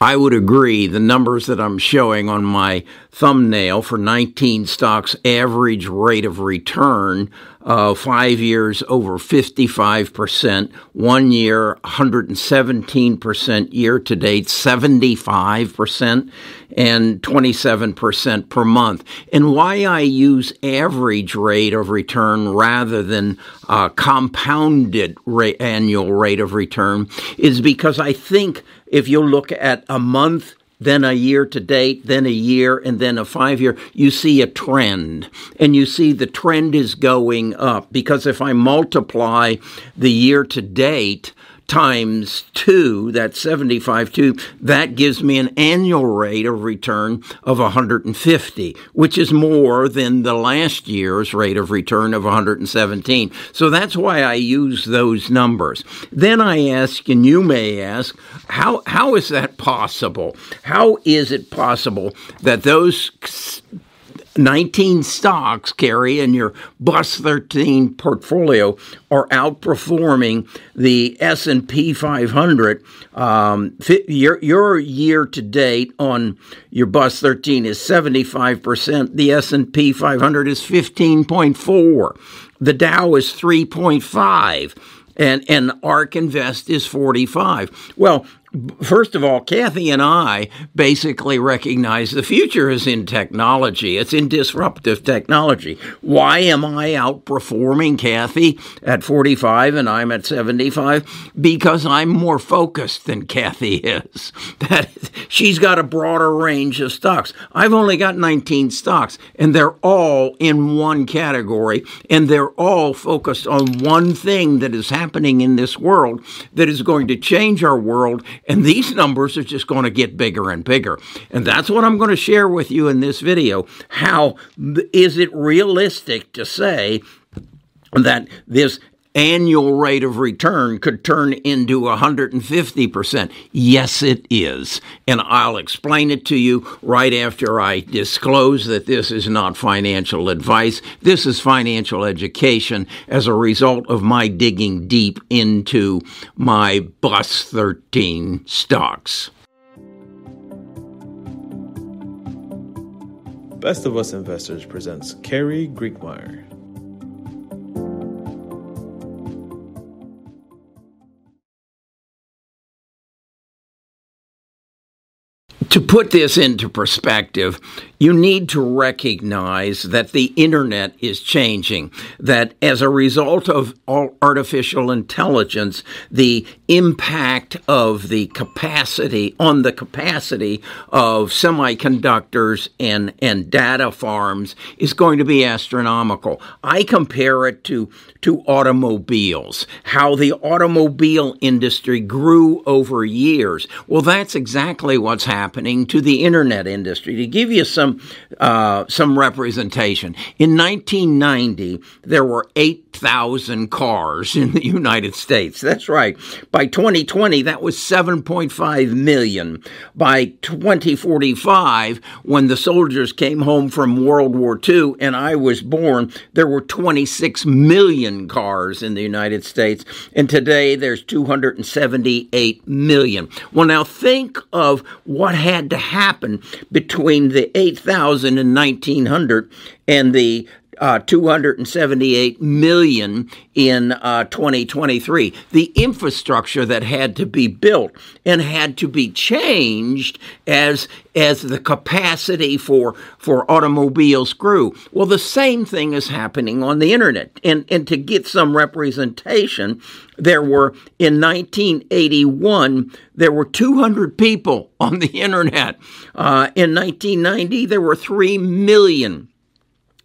I would agree. The numbers that I'm showing on my thumbnail for 19 stocks average rate of return uh, five years over 55%, one year 117% year to date, 75%, and 27% per month. And why I use average rate of return rather than uh, compounded rate, annual rate of return is because I think if you look at a month then a year to date, then a year, and then a five year, you see a trend. And you see the trend is going up because if I multiply the year to date times two, that's 75 two, that gives me an annual rate of return of 150, which is more than the last year's rate of return of 117. So that's why I use those numbers. Then I ask, and you may ask, how, how is that possible? How is it possible that those 19 stocks carry in your bus 13 portfolio are outperforming the S&P 500 um, your, your year to date on your bus 13 is 75% the S&P 500 is 15.4 the Dow is 3.5 and and ARK Invest is 45. Well, first of all, Cathie and I basically recognize the future is in technology. It's in disruptive technology. Why am I outperforming Cathie at 45 and I'm at 75? Because I'm more focused than Cathie is. That she's got a broader range of stocks. I've only got 19 stocks and they're all in one category and they're all focused on one thing that is happening in this world that is going to change our world and these numbers are just going to get bigger and bigger. And that's what I'm going to share with you in this video. How is it realistic to say that this annual rate of return could turn into 150%. Yes, it is. And I'll explain it to you right after I disclose that this is not financial advice. This is financial education as a result of my digging deep into my Bus 13 stocks. Best of Us Investors presents Carrie Griegmeier. To put this into perspective, you need to recognize that the internet is changing, that as a result of artificial intelligence, the impact of the capacity on the capacity of semiconductors and, and data farms is going to be astronomical. I compare it to, to automobiles, how the automobile industry grew over years. Well, that's exactly what's happening to the internet industry. To give you some some uh, some representation. In 1990, there were 8,000 cars in the United States. That's right. By 2020, that was 7.5 million. By 2045, when the soldiers came home from World War II and I was born, there were 26 million cars in the United States. And today, there's 278 million. Well, now think of what had to happen between the 8,000 in 1900 and the uh, 278 million in uh, 2023. The infrastructure that had to be built and had to be changed as as the capacity for for automobiles grew. Well, the same thing is happening on the internet. And and to get some representation, there were in 1981 there were 200 people on the internet. Uh, in 1990 there were three million.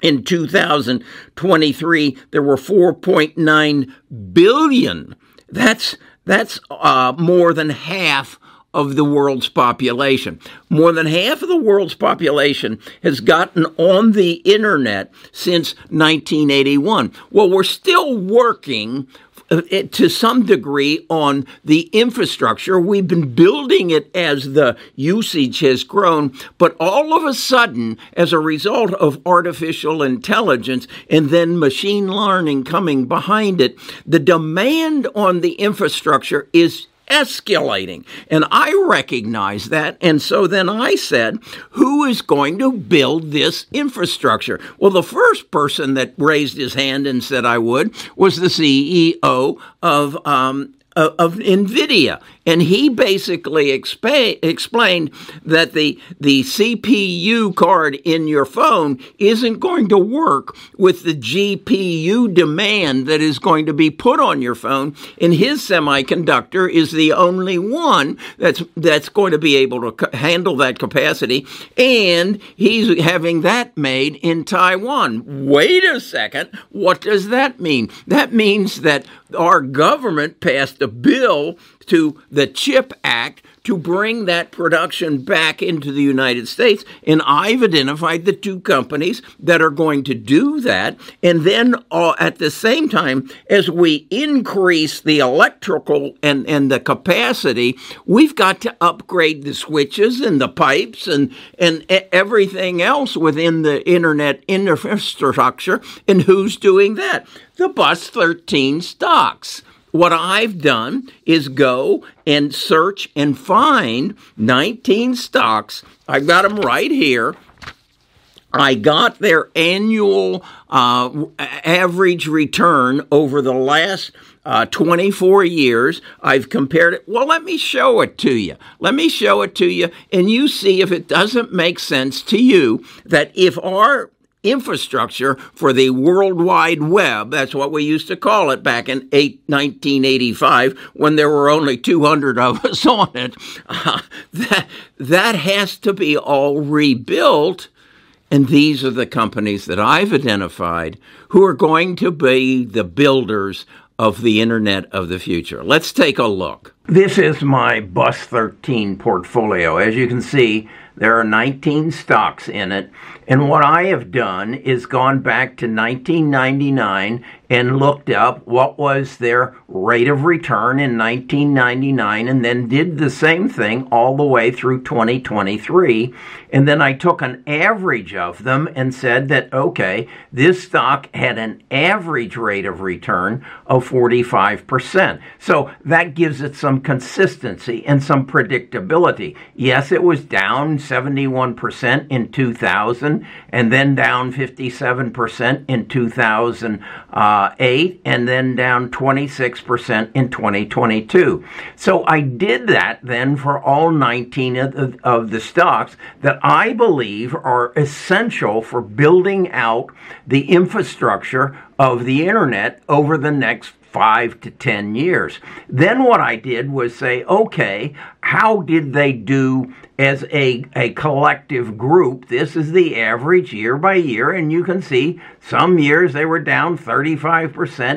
In 2023, there were 4.9 billion. That's that's uh, more than half of the world's population. More than half of the world's population has gotten on the internet since 1981. Well, we're still working Uh, to some degree on the infrastructure. We've been building it as the usage has grown, but all of a sudden, as a result of artificial intelligence and then machine learning coming behind it, the demand on the infrastructure is escalating. And I recognize that. And so then I said, who is going to build this infrastructure? Well, the first person that raised his hand and said I would was the CEO of um, of, NVIDIA. And he basically expa- explained that the, the CPU card in your phone isn't going to work with the GPU demand that is going to be put on your phone. And his semiconductor is the only one that's, that's going to be able to handle that capacity. And he's having that made in Taiwan. Wait a second. What does that mean? That means that our government passed a bill to the CHIP Act to bring that production back into the United States. And I've identified the two companies that are going to do that. And then uh, at the same time, as we increase the electrical and, and the capacity, we've got to upgrade the switches and the pipes and, and everything else within the internet infrastructure. And who's doing that? The Bus 13 stocks what I've done is go and search and find 19 stocks. I've got them right here. I got their annual uh, average return over the last uh, 24 years. I've compared it. Well, let me show it to you. Let me show it to you, and you see if it doesn't make sense to you that if our infrastructure for the World Wide Web. That's what we used to call it back in 1985 when there were only 200 of us on it. Uh, that, that has to be all rebuilt. And these are the companies that I've identified who are going to be the builders of the Internet of the future. Let's take a look. This is my Bus 13 portfolio. As you can see, there are 19 stocks in it. And what I have done is gone back to 1999 and looked up what was their rate of return in 1999 and then did the same thing all the way through 2023. And then I took an average of them and said that, okay, this stock had an average rate of return of 45%. So that gives it some consistency and some predictability. Yes, it was down 71% in 2000 and then down 57% in 2000. Uh, uh, 8 and then down 26% in 2022. So I did that then for all 19 of the, of the stocks that I believe are essential for building out the infrastructure of the internet over the next five to 10 years. Then what I did was say, okay, how did they do as a, a collective group. This is the average year by year, and you can see some years they were down 35%,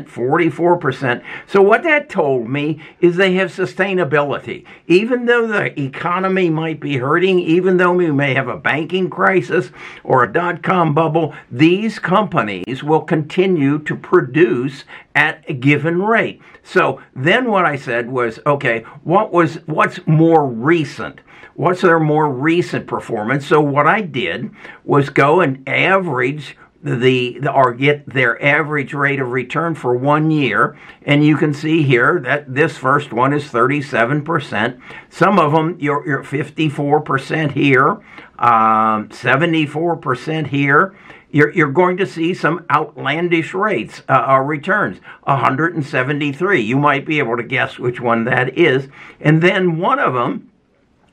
44%. So, what that told me is they have sustainability. Even though the economy might be hurting, even though we may have a banking crisis or a dot com bubble, these companies will continue to produce at a given rate. So then what I said was, okay, what was what's more recent? What's their more recent performance? So what I did was go and average the, the or get their average rate of return for one year. And you can see here that this first one is 37% some of them you're, you're 54% here um, 74% here. You're, you're going to see some outlandish rates uh, uh, returns 173 you might be able to guess which one that is. And then one of them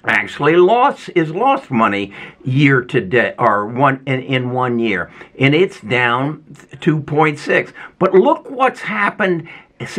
actually lost is lost money year to date or one in, in one year and it's down 2.6 but look what's happened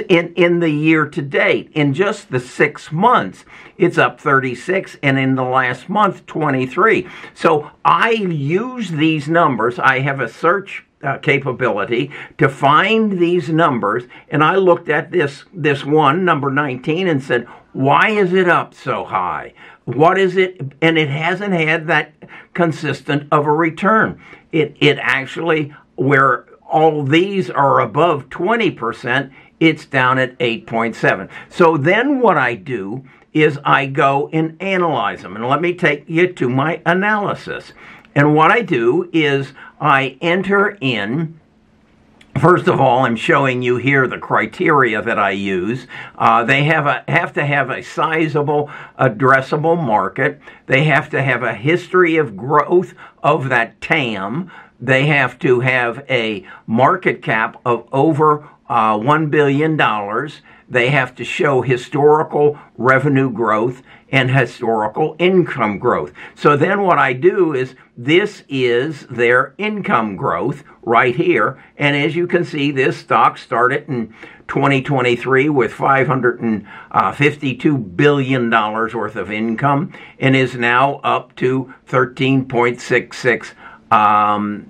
in, in the year to date. In just the six months it's up 36 and in the last month 23 so i use these numbers. I have a search uh, capability to find these numbers and i looked at this this one number 19 and said why is it up so high what is it? And it hasn't had that consistent of a return. It, it actually, where all these are above 20%, it's down at 8.7. So then what I do is I go and analyze them. And let me take you to my analysis. And what I do is I enter in First of all, I'm showing you here the criteria that I use. Uh, they have a have to have a sizable addressable market. They have to have a history of growth of that TAM. They have to have a market cap of over uh, $1 billion. They have to show historical revenue growth and historical income growth. So then what I do is this is their income growth right here. And as you can see, this stock started in 2023 with $552 billion worth of income and is now up to 13.66 um,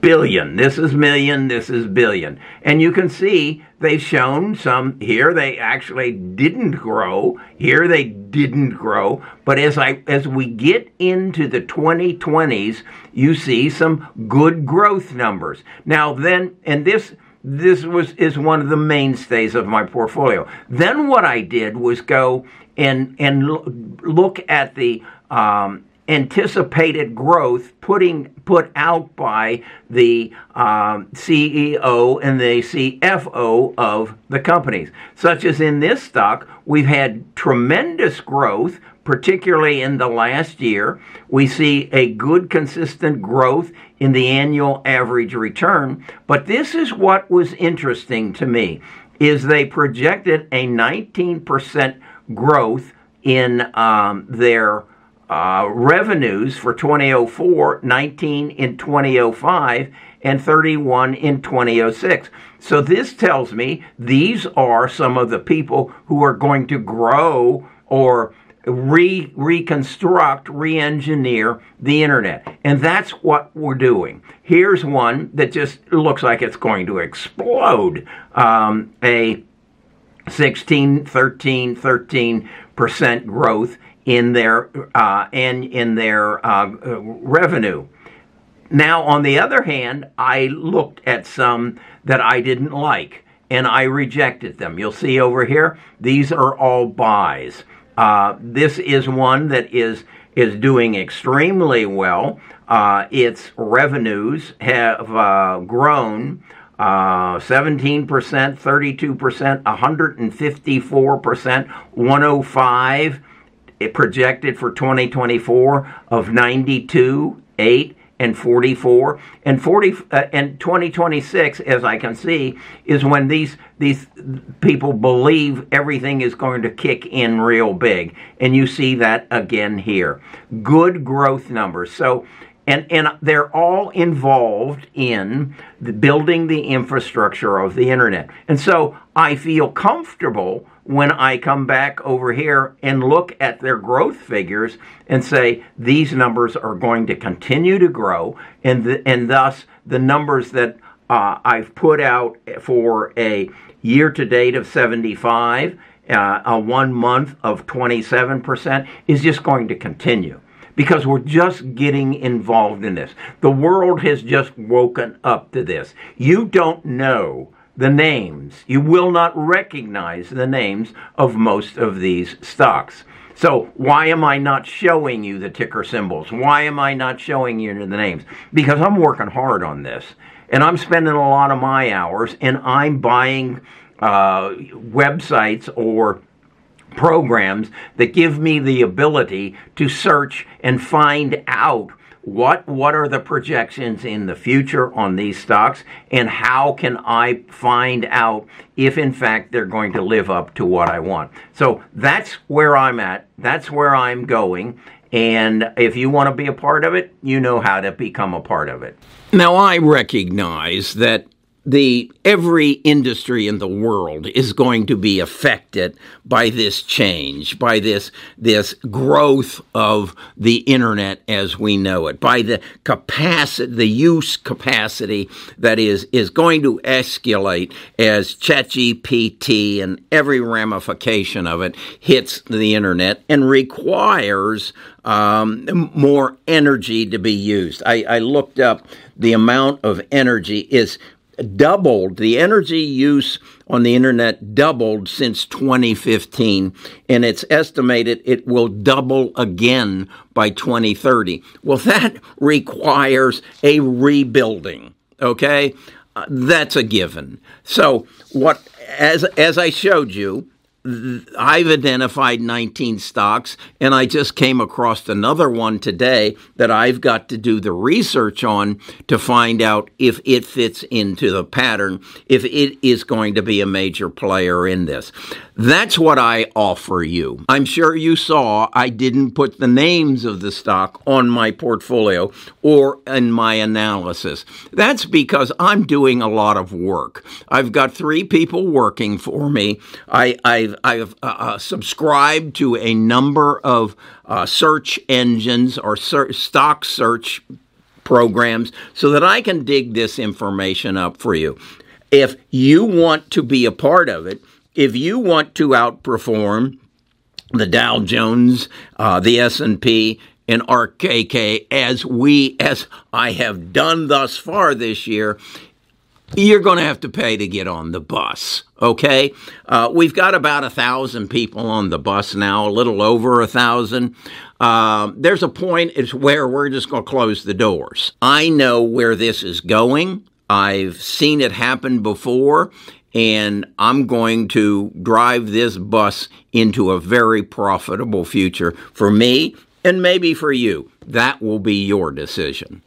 billion. This is million, this is billion. And you can see they've shown some here they actually didn't grow, here they didn't grow, but as I as we get into the 2020s, you see some good growth numbers. Now then and this this was is one of the mainstays of my portfolio. Then what I did was go and and look at the um, anticipated growth putting put out by the um, CEO and the CFO of the companies. Such as in this stock, we've had tremendous growth, particularly in the last year. We see a good consistent growth in the annual average return. But this is what was interesting to me is they projected a 19% growth in um, their uh, revenues for 2004, 19 in 2005, and 31 in 2006. So this tells me these are some of the people who are going to grow or re- reconstruct, re-engineer the internet. And that's what we're doing. Here's one that just looks like it's going to explode. Um, a 16, 13, 13% growth in their uh, and in their uh, revenue. Now, on the other hand, I looked at some that I didn't like and I rejected them. You'll see over here, these are all buys. Uh, this is one that is is doing extremely well. Uh, its revenues have uh, grown uh, 17%, 32%, 154%, 105 it projected for 2024 of 92, 8, and 44 and 40 uh, and 2026 as i can see is when these these people believe everything is going to kick in real big. And you see that again here. Good growth numbers. So and and they're all involved in the building the infrastructure of the internet. And so i feel comfortable when I come back over here and look at their growth figures and say these numbers are going to continue to grow, and and thus the numbers that uh, I've put out for a year to date of 75, uh, a one month of 27% is just going to continue because we're just getting involved in this. The world has just woken up to this. You don't know the names. You will not recognize the names of most of these stocks. So why am I not showing you the ticker symbols? Why am I not showing you the names? Because I'm working hard on this. And I'm spending a lot of my hours and I'm buying uh, websites or programs that give me the ability to search and find out what what are the projections in the future on these stocks and how can I find out if in fact they're going to live up to what I want. So that's where I'm at. That's where I'm going. And if you want to be a part of it, you know how to become a part of it. Now I recognize that the every industry in the world is going to be affected by this change, by this this growth of the internet as we know it, by the capacity, the use capacity that is is going to escalate as ChatGPT and every ramification of it hits the internet and requires um, more energy to be used. I, I looked up the amount of energy is doubled. The energy use on the internet doubled since 2015, and it's estimated it will double again by 2030. Well, that requires a rebuilding, okay? Uh, that's a given. So what as as I showed you, I've identified 19 stocks, and I just came across another one today that I've got to do the research on to find out if it fits into the pattern, if it is going to be a major player in this. That's what I offer you. I'm sure you saw I didn't put the names of the stock on my portfolio or in my analysis. That's because I'm doing a lot of work. I've got three people working for me. I, I've, I've uh, uh, subscribed to a number of uh, search engines or stock search programs so that I can dig this information up for you. If you want to be a part of it, if you want to outperform the Dow Jones, uh, the S&P, and ARKK as we as I have done thus far this year, you're going to have to pay to get on the bus. Okay, uh, we've got about a thousand people on the bus now, a little over a thousand. Uh, there's a point it's where we're just going to close the doors. I know where this is going. I've seen it happen before, and I'm going to drive this bus into a very profitable future for me and maybe for you. That will be your decision.